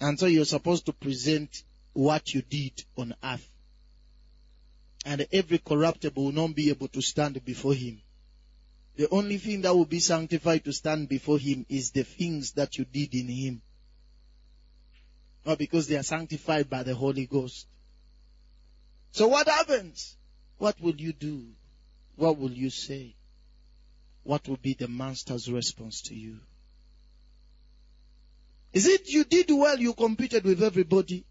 And so you're supposed to present what you did on earth. And every corruptible will not be able to stand before him. The only thing that will be sanctified to stand before him is the things that you did in him. Not because they are sanctified by the Holy Ghost. So what happens? What will you do? What will you say? What will be the master's response to you? Is it you did well, you competed with everybody?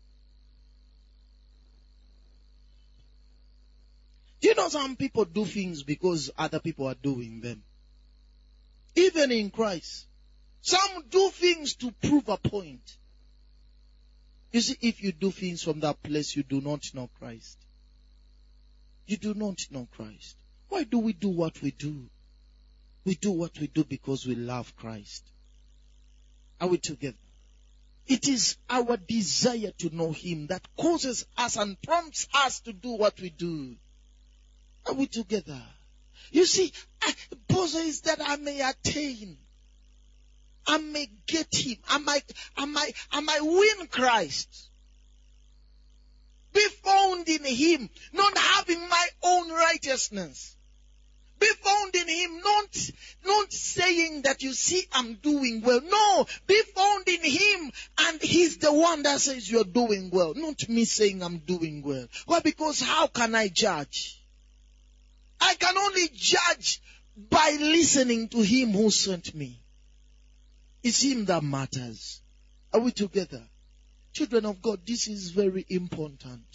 Do you know some people do things because other people are doing them? Even in Christ. Some do things to prove a point. You see, if you do things from that place, you do not know Christ. You do not know Christ. Why do we do what we do? We do what we do because we love Christ. Are we together? It is our desire to know Him that causes us and prompts us to do what we do. Are we together? You see, I, Paul says that I may attain. I may get him. I might, I might, I might win Christ. Be found in him, not having my own righteousness. Be found in him, not, not saying that you see I'm doing well. No, be found in him and he's the one that says you're doing well, not me saying I'm doing well. Why? Because how can I judge? I can only judge by listening to him who sent me. It's him that matters. Are we together? Children of God, this is very important.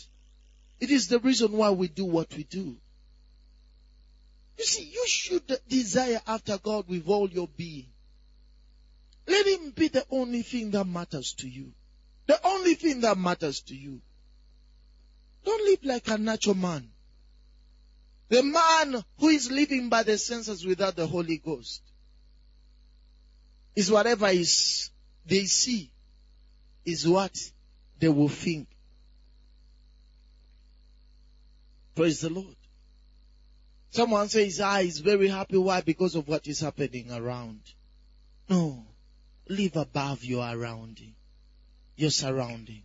It is the reason why we do what we do. You see, you should desire after God with all your being. Let Him be the only thing that matters to you. The only thing that matters to you. Don't live like a natural man. The man who is living by the senses without the Holy Ghost is whatever is they see is what they will think. Praise the Lord. Someone says, ah, he's very happy. Why? Because of what is happening around. No. Live above your surrounding. Your surrounding.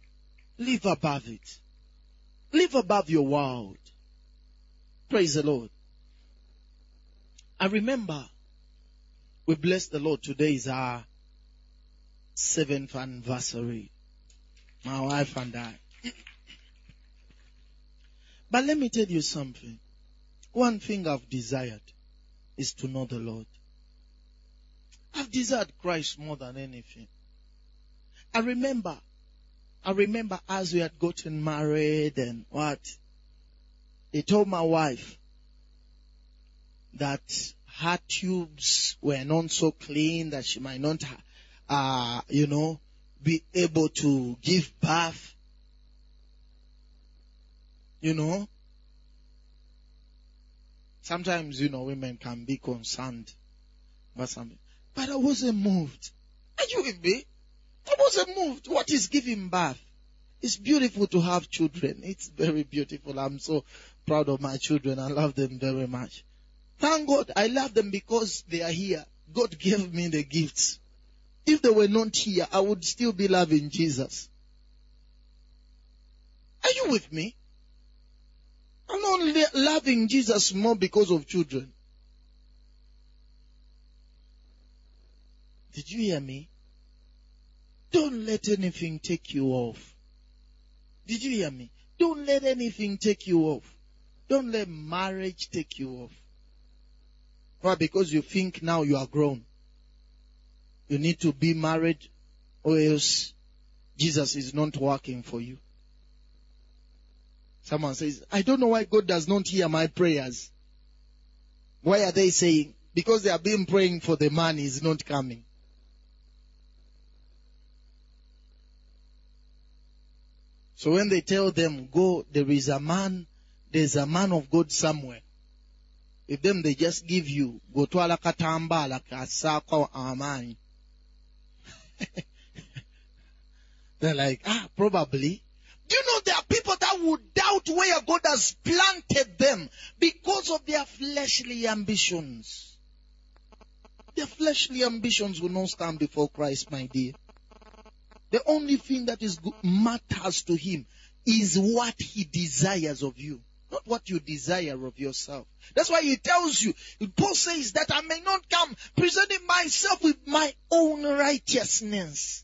Live above it. Live above your world. Praise the Lord. I remember we bless the Lord. Today is our seventh anniversary. My wife and I. But let me tell you something. One thing I've desired is to know the Lord. I've desired Christ more than anything. I remember, I remember as we had gotten married and what, he told my wife that her tubes were not so clean that she might not, uh, you know, be able to give birth. You know, sometimes, you know, women can be concerned about something. But I wasn't moved. Are you with me? I wasn't moved. What is giving birth? It's beautiful to have children. It's very beautiful. I'm so proud of my children. I love them very much. Thank God I love them because they are here. God gave me the gifts. If they were not here, I would still be loving Jesus. Are you with me? Loving Jesus more because of children. Did you hear me? Don't let anything take you off. Did you hear me? Don't let anything take you off. Don't let marriage take you off. Why? Because you think now you are grown. You need to be married or else Jesus is not working for you. Someone says, I don't know why God does not hear my prayers. Why are they saying? Because they have been praying for the man is not coming. So when they tell them, go, there is a man, there's a man of God somewhere. If them they just give you, go to katambala kasako amani. They're like, ah, probably. Do you know there are people that would doubt where God has planted them because of their fleshly ambitions? Their fleshly ambitions will not stand before Christ, my dear. The only thing that is matters to him is what he desires of you, not what you desire of yourself. That's why he tells you, Paul says that I may not come presenting myself with my own righteousness.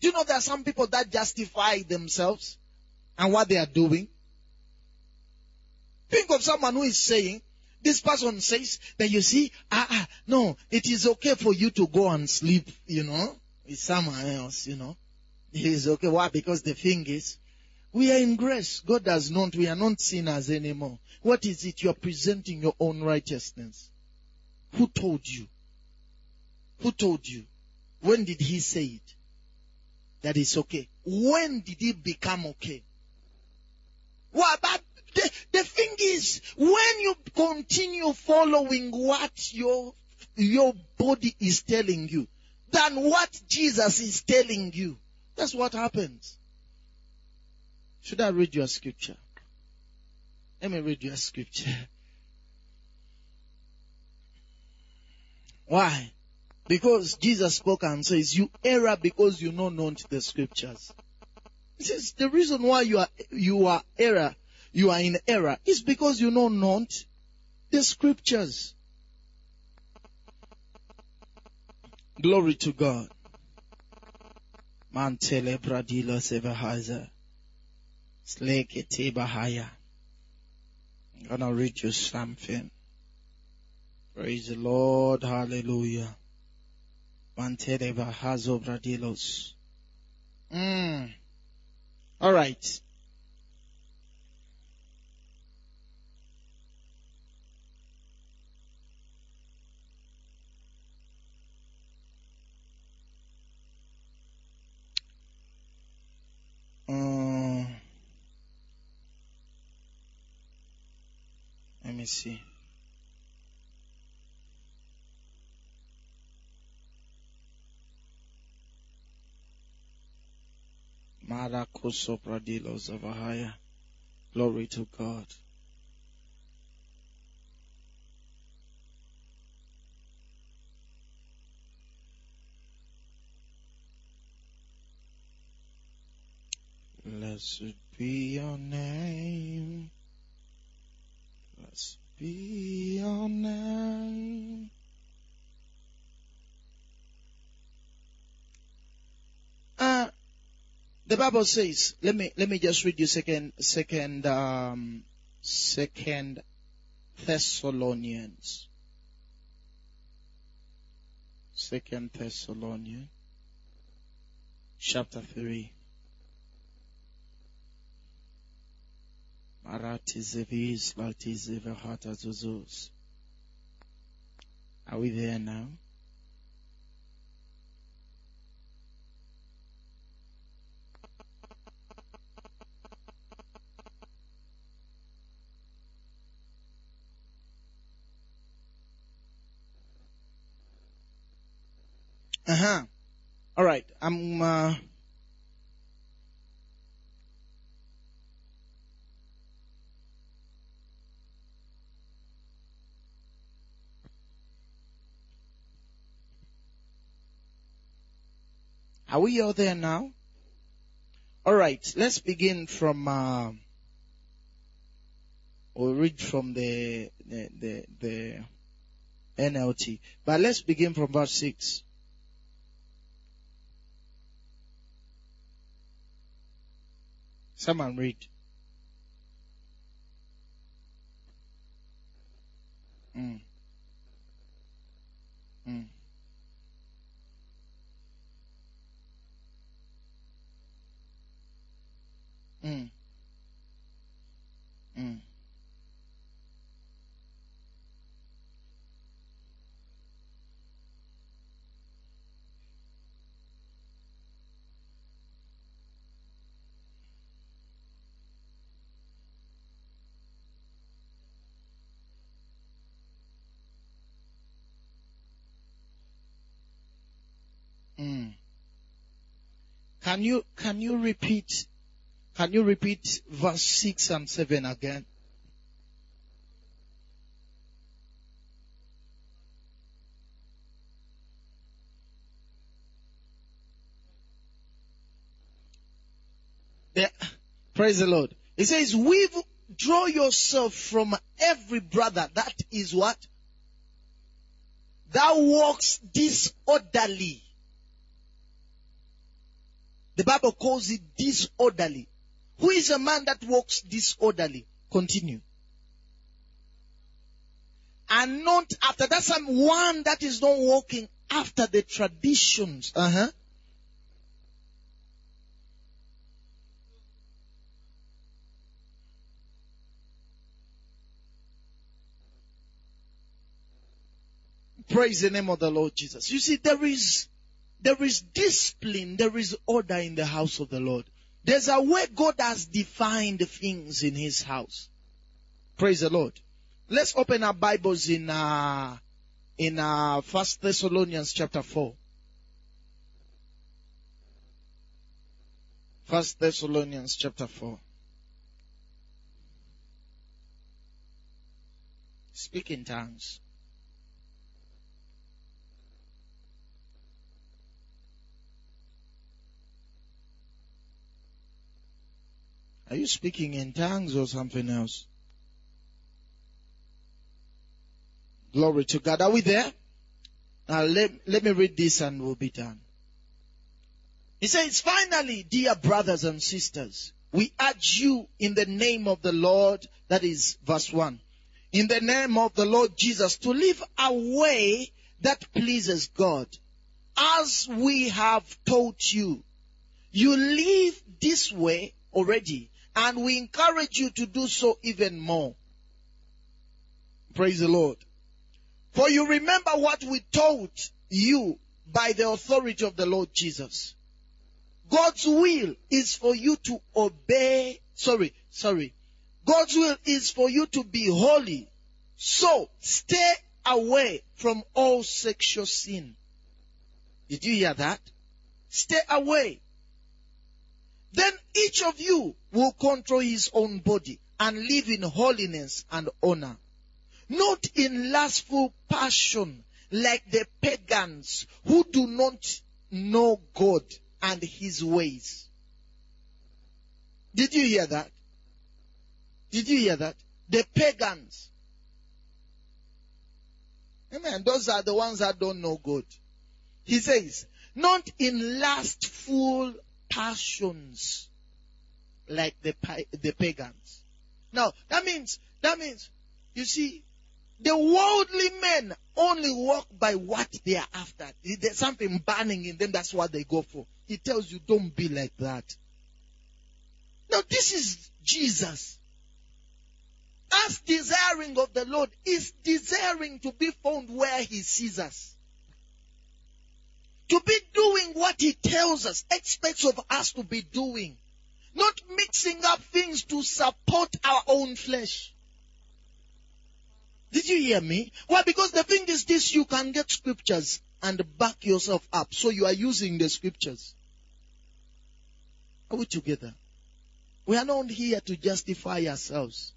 Do you know there are some people that justify themselves and what they are doing? Think of someone who is saying, this person says that you see, ah, ah, no, it is okay for you to go and sleep, you know, with someone else, you know. It is okay. Why? Because the thing is, we are in grace. God does not, we are not sinners anymore. What is it? You're presenting your own righteousness. Who told you? Who told you? When did he say it? That it's okay. When did it become okay? What about the, the thing is, when you continue following what your, your body is telling you, than what Jesus is telling you, that's what happens. Should I read your scripture? Let me read your scripture. Why? Because Jesus spoke and says, you err because you know not the scriptures. He the reason why you are, you are error, you are in error is because you know not the scriptures. Glory to God. Mantele bradila sevahaza. Slekete bahaya. I'm gonna read you something. Praise the Lord. Hallelujah. Mantele bahazo bradilos. Mm. All right. Uh, let me see. Glory to God. Blessed be your name. Blessed be your name. Uh, the Bible says, let me, let me just read you second, second, um, second Thessalonians. Second Thessalonians, chapter 3. Marati Zevis Lati Zevahata Zuzuz. Are we there now? Uh huh. All right. I'm. Uh, Are we all there now? All right. Let's begin from. Uh, we'll read from the the the, the NLT, but let's begin from verse six. Someone read. Mm. Mm. Mm. Mm. Can you can you repeat can you repeat verse 6 and 7 again? Praise the Lord. He says, withdraw yourself from every brother. That is what? That walks disorderly. The Bible calls it disorderly. Who is a man that walks disorderly? Continue. And not after. That's one that is not walking after the traditions. Uh-huh. Praise the name of the Lord Jesus. You see, there is, there is discipline, there is order in the house of the Lord. There's a way God has defined things in His house. Praise the Lord. Let's open our Bibles in, uh, in, uh, First Thessalonians chapter 4. First Thessalonians chapter 4. Speak in tongues. Are you speaking in tongues or something else? Glory to God. Are we there? Now let, let me read this and we'll be done. He says, finally, dear brothers and sisters, we urge you in the name of the Lord, that is verse 1, in the name of the Lord Jesus to live a way that pleases God. As we have taught you, you live this way already and we encourage you to do so even more. Praise the Lord. For you remember what we taught you by the authority of the Lord Jesus. God's will is for you to obey, sorry, sorry. God's will is for you to be holy. So stay away from all sexual sin. Did you hear that? Stay away. Then each of you will control his own body and live in holiness and honor, not in lustful passion like the pagans who do not know God and his ways. Did you hear that? Did you hear that? The pagans. Amen. Those are the ones that don't know God. He says, not in lustful passions like the, the pagans. Now, that means, that means, you see, the worldly men only walk by what they are after. There's something burning in them, that's what they go for. He tells you, don't be like that. Now, this is Jesus. Us desiring of the Lord is desiring to be found where He sees us to be doing what he tells us, expects of us to be doing. Not mixing up things to support our own flesh. Did you hear me? Why? Because the thing is this, you can get scriptures and back yourself up. So you are using the scriptures. Are we together? We are not here to justify ourselves.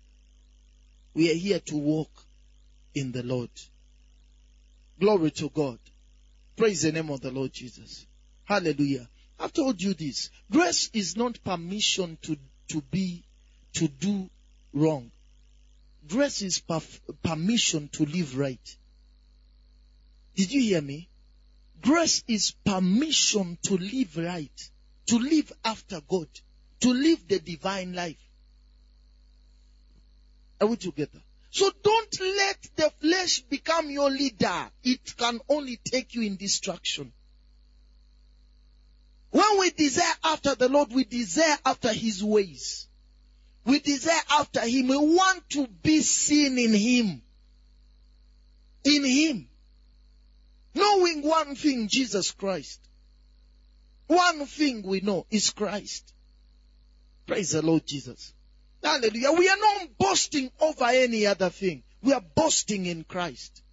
We are here to walk in the Lord. Glory to God. Praise the name of the Lord Jesus. Hallelujah. I've told you this. Grace is not permission to, to be, to do wrong. Grace is perf- permission to live right. Did you hear me? Grace is permission to live right, to live after God, to live the divine life. Are we together? So don't let the flesh become your leader. It can only take you in destruction. When we desire after the Lord, we desire after His ways. We desire after Him. We want to be seen in Him. In Him. Knowing one thing, Jesus Christ. One thing we know is Christ. Praise the Lord Jesus. Hallelujah. We are not boasting over any other thing. We are boasting in Christ.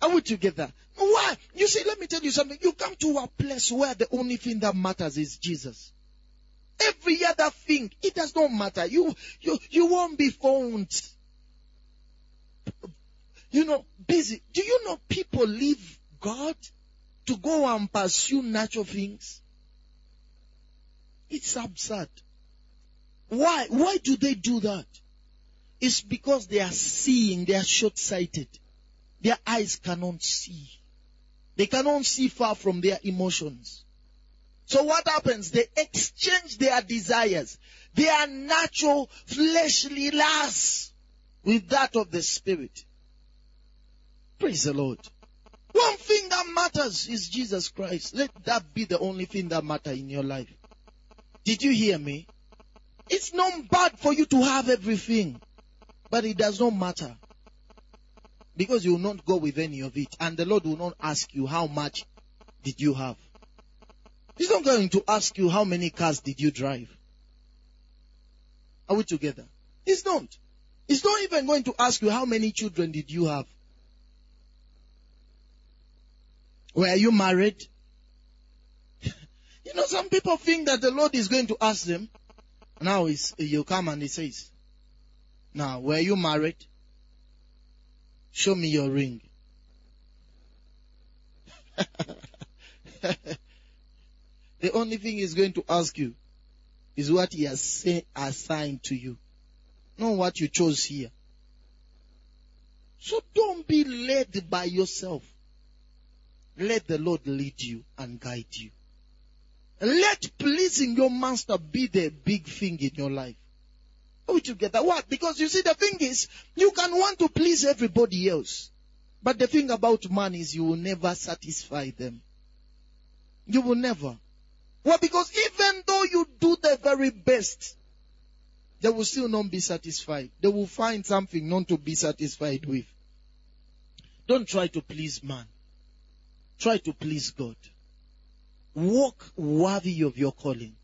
Are we together? Why? You see, let me tell you something. You come to a place where the only thing that matters is Jesus. Every other thing, it does not matter. You, you, you won't be found, you know, busy. Do you know people leave God to go and pursue natural things? It's absurd. Why? Why do they do that? It's because they are seeing, they are short-sighted. Their eyes cannot see. They cannot see far from their emotions. So what happens? They exchange their desires, their natural fleshly lusts with that of the spirit. Praise the Lord. One thing that matters is Jesus Christ. Let that be the only thing that matters in your life. Did you hear me? It's not bad for you to have everything, but it does not matter. Because you will not go with any of it. And the Lord will not ask you how much did you have. He's not going to ask you how many cars did you drive. Are we together? He's not. He's not even going to ask you how many children did you have. Were you married? you know, some people think that the Lord is going to ask them. Now he's, you come and he says, now, were you married? Show me your ring. the only thing he's going to ask you is what he has say, assigned to you, not what you chose here. So don't be led by yourself. Let the Lord lead you and guide you. Let pleasing your master be the big thing in your life. Are we together? What? Because you see, the thing is, you can want to please everybody else. But the thing about man is you will never satisfy them. You will never. Well, because even though you do the very best, they will still not be satisfied. They will find something not to be satisfied with. Don't try to please man. Try to please God. Walk worthy of your calling.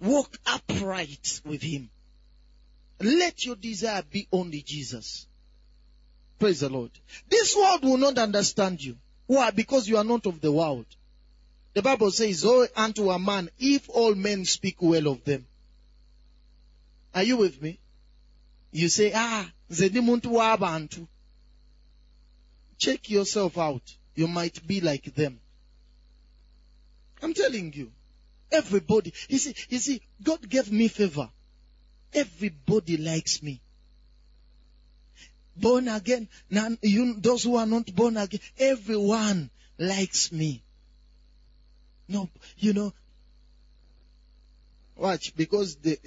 Walk upright with Him. Let your desire be only Jesus. Praise the Lord. This world will not understand you. Why? Because you are not of the world. The Bible says, Oh, unto a man, if all men speak well of them. Are you with me? You say, ah, zedimuntu wabantu. Check yourself out you might be like them. I'm telling you. Everybody. You see, you see, God gave me favor. Everybody likes me. Born again, none, you, those who are not born again, everyone likes me. No, you know, watch, because the,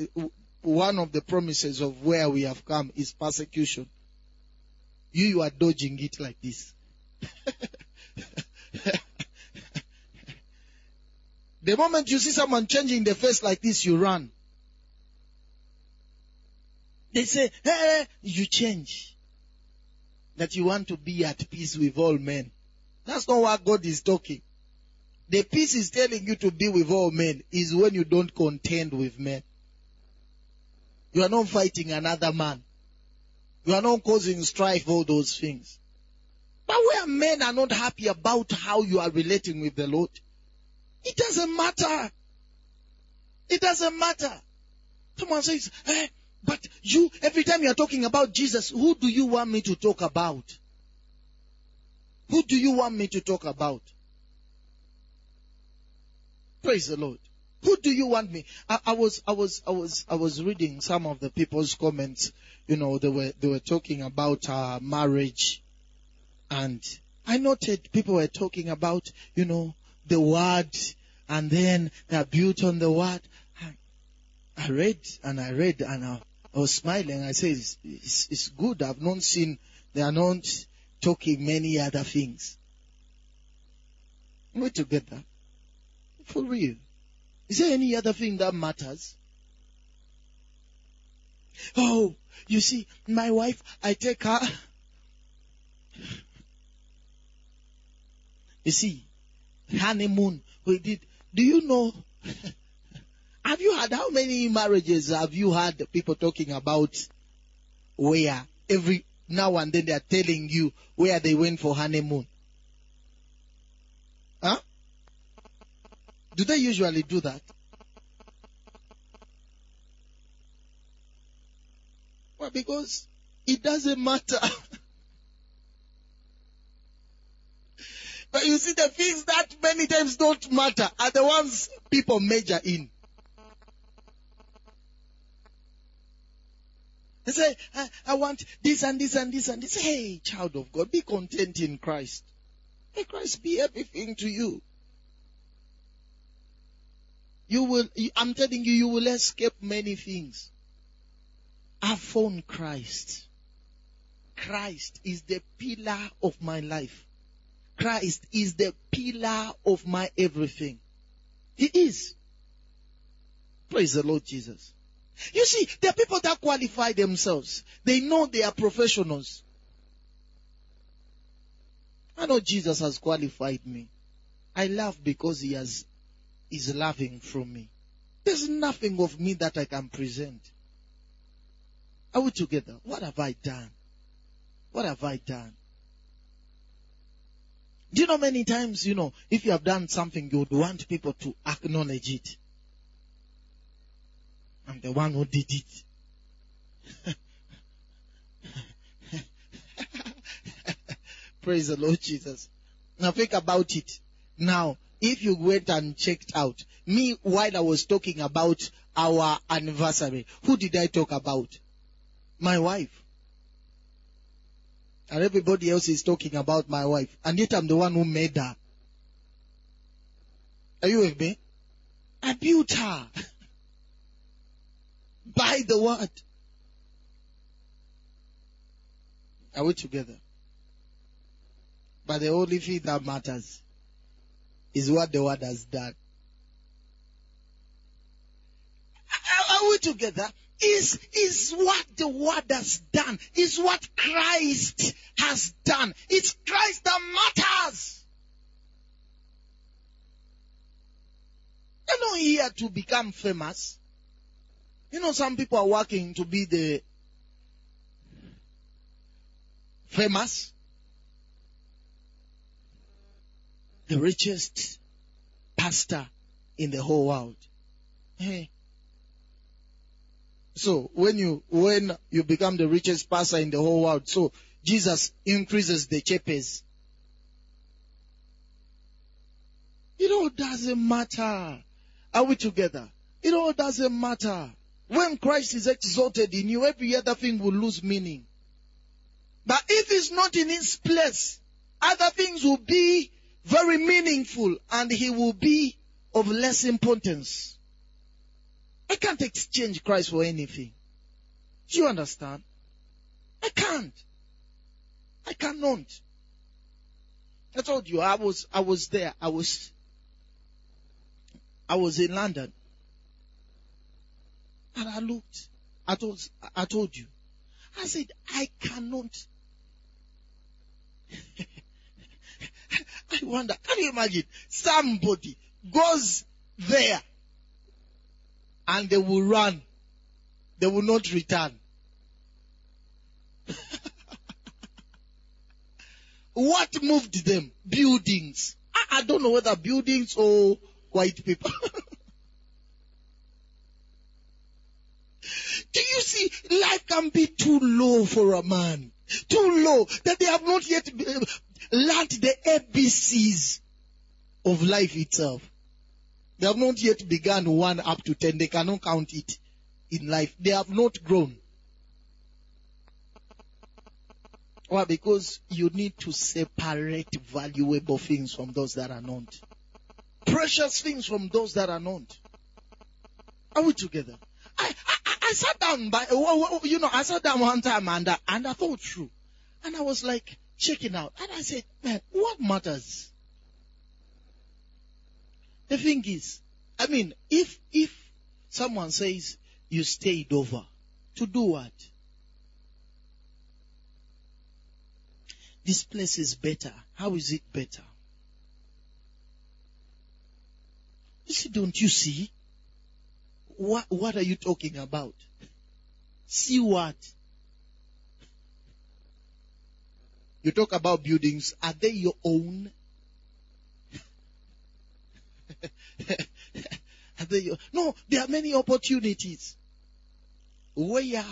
one of the promises of where we have come is persecution. You, you are dodging it like this. the moment you see someone changing the face like this, you run. They say, hey, you change. That you want to be at peace with all men. That's not what God is talking. The peace is telling you to be with all men is when you don't contend with men. You are not fighting another man. You are not causing strife, all those things. But where men are not happy about how you are relating with the Lord, it doesn't matter. It doesn't matter. Someone says, eh, but you, every time you're talking about Jesus, who do you want me to talk about? Who do you want me to talk about? Praise the Lord. Who do you want me? I, I, was, I was, I was, I was reading some of the people's comments. You know, they were, they were talking about uh, marriage and I noted people were talking about, you know, the word and then they are built on the word. I, read and I read and I, I was smiling. I said, it's, it's, it's good. I've not seen, they are not talking many other things. We're together. For real. Is there any other thing that matters? Oh, you see, my wife, I take her You see, honeymoon we did. Do you know? have you had how many marriages have you had people talking about where every now and then they are telling you where they went for honeymoon? Huh? Do they usually do that? Well, because it doesn't matter. But you see, the things that many times don't matter are the ones people major in. They say, I, I want this and this and this and this. Hey, child of God, be content in Christ. May Christ be everything to you. You will, I'm telling you, you will escape many things. I found Christ. Christ is the pillar of my life. Christ is the pillar of my everything. He is. Praise the Lord Jesus. You see, there are people that qualify themselves. They know they are professionals. I know Jesus has qualified me. I laugh because he has is loving from me. There's nothing of me that I can present. Are we together? What have I done? What have I done? Do you know many times, you know, if you have done something, you would want people to acknowledge it. I'm the one who did it. Praise the Lord Jesus. Now think about it. Now, if you went and checked out, me while I was talking about our anniversary, who did I talk about? My wife. And everybody else is talking about my wife. And yet I'm the one who made her. Are you with me? I built her. By the word. Are we together? But the only thing that matters is what the word has done. Are we together? Is, is what the word has done. Is what Christ has done. It's Christ that matters. You're not here to become famous. You know, some people are working to be the famous. the richest pastor in the whole world. Hey. So when you when you become the richest pastor in the whole world, so Jesus increases the chapels. It all doesn't matter. Are we together? It all doesn't matter. When Christ is exalted in you, every other thing will lose meaning. But if he's not in his place, other things will be very meaningful and he will be of less importance. I can't exchange Christ for anything. Do you understand? I can't. I cannot. I told you I was I was there. I was I was in London. And I looked. I told I told you. I said, I cannot I wonder, can you imagine? Somebody goes there and they will run. They will not return. what moved them? Buildings. I, I don't know whether buildings or white people. Do you see life can be too low for a man? Too low that they have not yet uh, learned the ABCs of life itself. They have not yet begun one up to ten. They cannot count it in life. They have not grown. Why? Because you need to separate valuable things from those that are not. Precious things from those that are not. Are we together? I, I, I sat down by, oh, oh, oh, you know, I sat down one time and, uh, and I thought through. And I was like, checking out. And I said, man, what matters? The thing is, I mean, if, if someone says you stayed over, to do what? This place is better. How is it better? You see, don't you see? What, what are you talking about? See what? You talk about buildings. Are they your own? are they your, no, there are many opportunities. Where,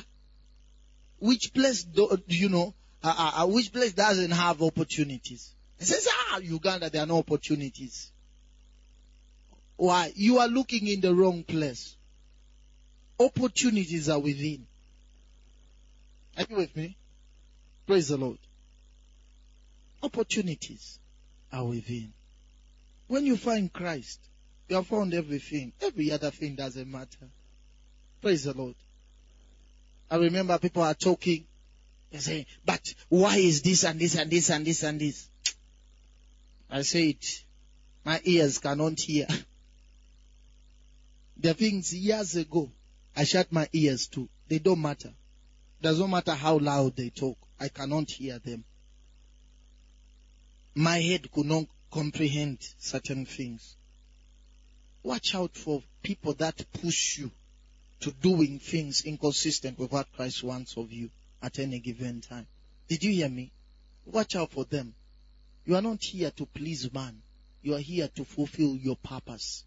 which place do, you know, uh, uh, uh which place doesn't have opportunities? It says, ah, Uganda, there are no opportunities. Why? You are looking in the wrong place. Opportunities are within. Are you with me? Praise the Lord. Opportunities are within. When you find Christ, you have found everything. Every other thing doesn't matter. Praise the Lord. I remember people are talking. They say, but why is this and this and this and this and this? I say it. My ears cannot hear. The things years ago, I shut my ears to. They don't matter. Doesn't matter how loud they talk. I cannot hear them. My head could not comprehend certain things. Watch out for people that push you to doing things inconsistent with what Christ wants of you at any given time. Did you hear me? Watch out for them. You are not here to please man. You are here to fulfill your purpose.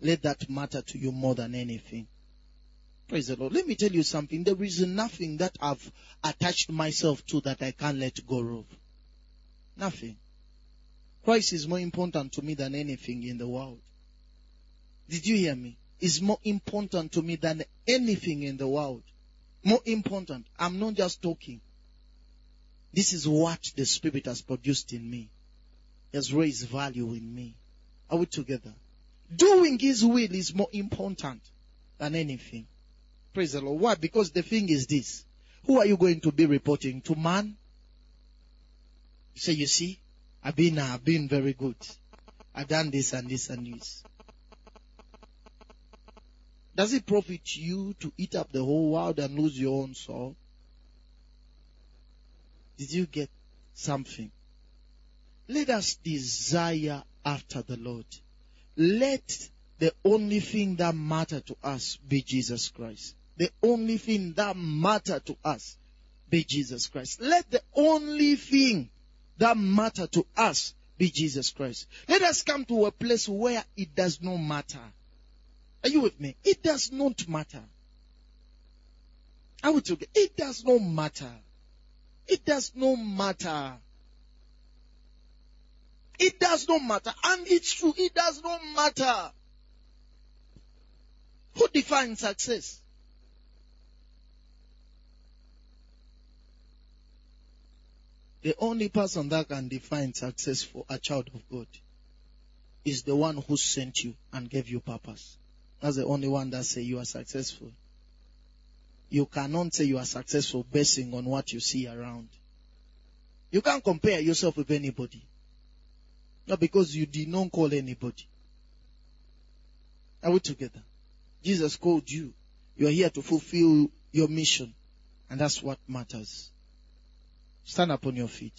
Let that matter to you more than anything. Praise the Lord. Let me tell you something. There is nothing that I've attached myself to that I can't let go of. Nothing. Christ is more important to me than anything in the world. Did you hear me? Is more important to me than anything in the world. More important. I'm not just talking. This is what the Spirit has produced in me. He has raised value in me. Are we together? Doing His will is more important than anything. Praise the Lord. Why? Because the thing is this. Who are you going to be reporting? To man? Say, you see, I've been, I've been very good. I've done this and this and this. Does it profit you to eat up the whole world and lose your own soul? Did you get something? Let us desire after the Lord. Let the only thing that matter to us be Jesus Christ. The only thing that matter to us be Jesus Christ. Let the only thing that matter to us be Jesus Christ. Let us come to a place where it does not matter. Are you with me? It does not matter. I would say, it does not matter. It does not matter. It does not matter. And it's true. It does not matter. Who defines success? The only person that can define success for a child of God is the one who sent you and gave you purpose. That's the only one that say you are successful. You cannot say you are successful basing on what you see around. You can't compare yourself with anybody. Not because you did not call anybody. Are we together? Jesus called you. You are here to fulfill your mission. And that's what matters. Stand up on your feet.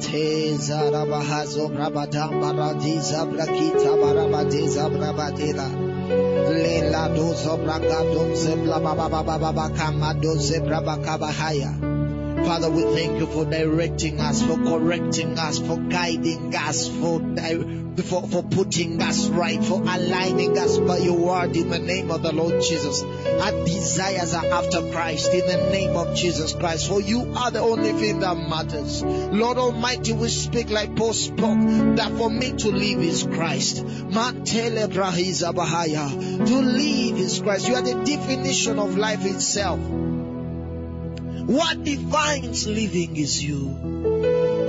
Teza rabahazo brabadam baradiza brakita barabadiza brabadila. Lela dozo brakadom zebla baba baba baba kamado zebra bakabahaya. Father, we thank you for directing us, for correcting us, for guiding us, for, for, for putting us right, for aligning us by your word in the name of the Lord Jesus. Our desires are after Christ in the name of Jesus Christ, for you are the only thing that matters. Lord Almighty, we speak like Paul spoke, that for me to live is Christ. To live is Christ. You are the definition of life itself. What defines living is you.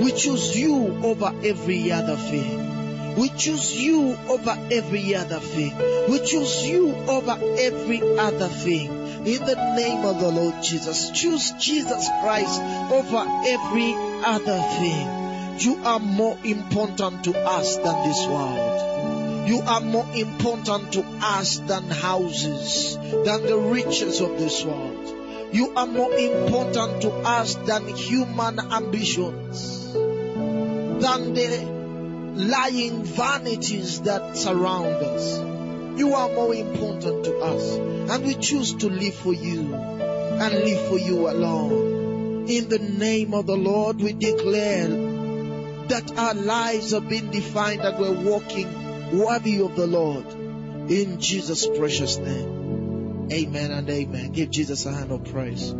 We choose you over every other thing. We choose you over every other thing. We choose you over every other thing. In the name of the Lord Jesus, choose Jesus Christ over every other thing. You are more important to us than this world. You are more important to us than houses, than the riches of this world. You are more important to us than human ambitions, than the lying vanities that surround us. You are more important to us. And we choose to live for you and live for you alone. In the name of the Lord, we declare that our lives have been defined and we're walking worthy of the Lord. In Jesus' precious name. Amen and amen. Give Jesus a hand of praise.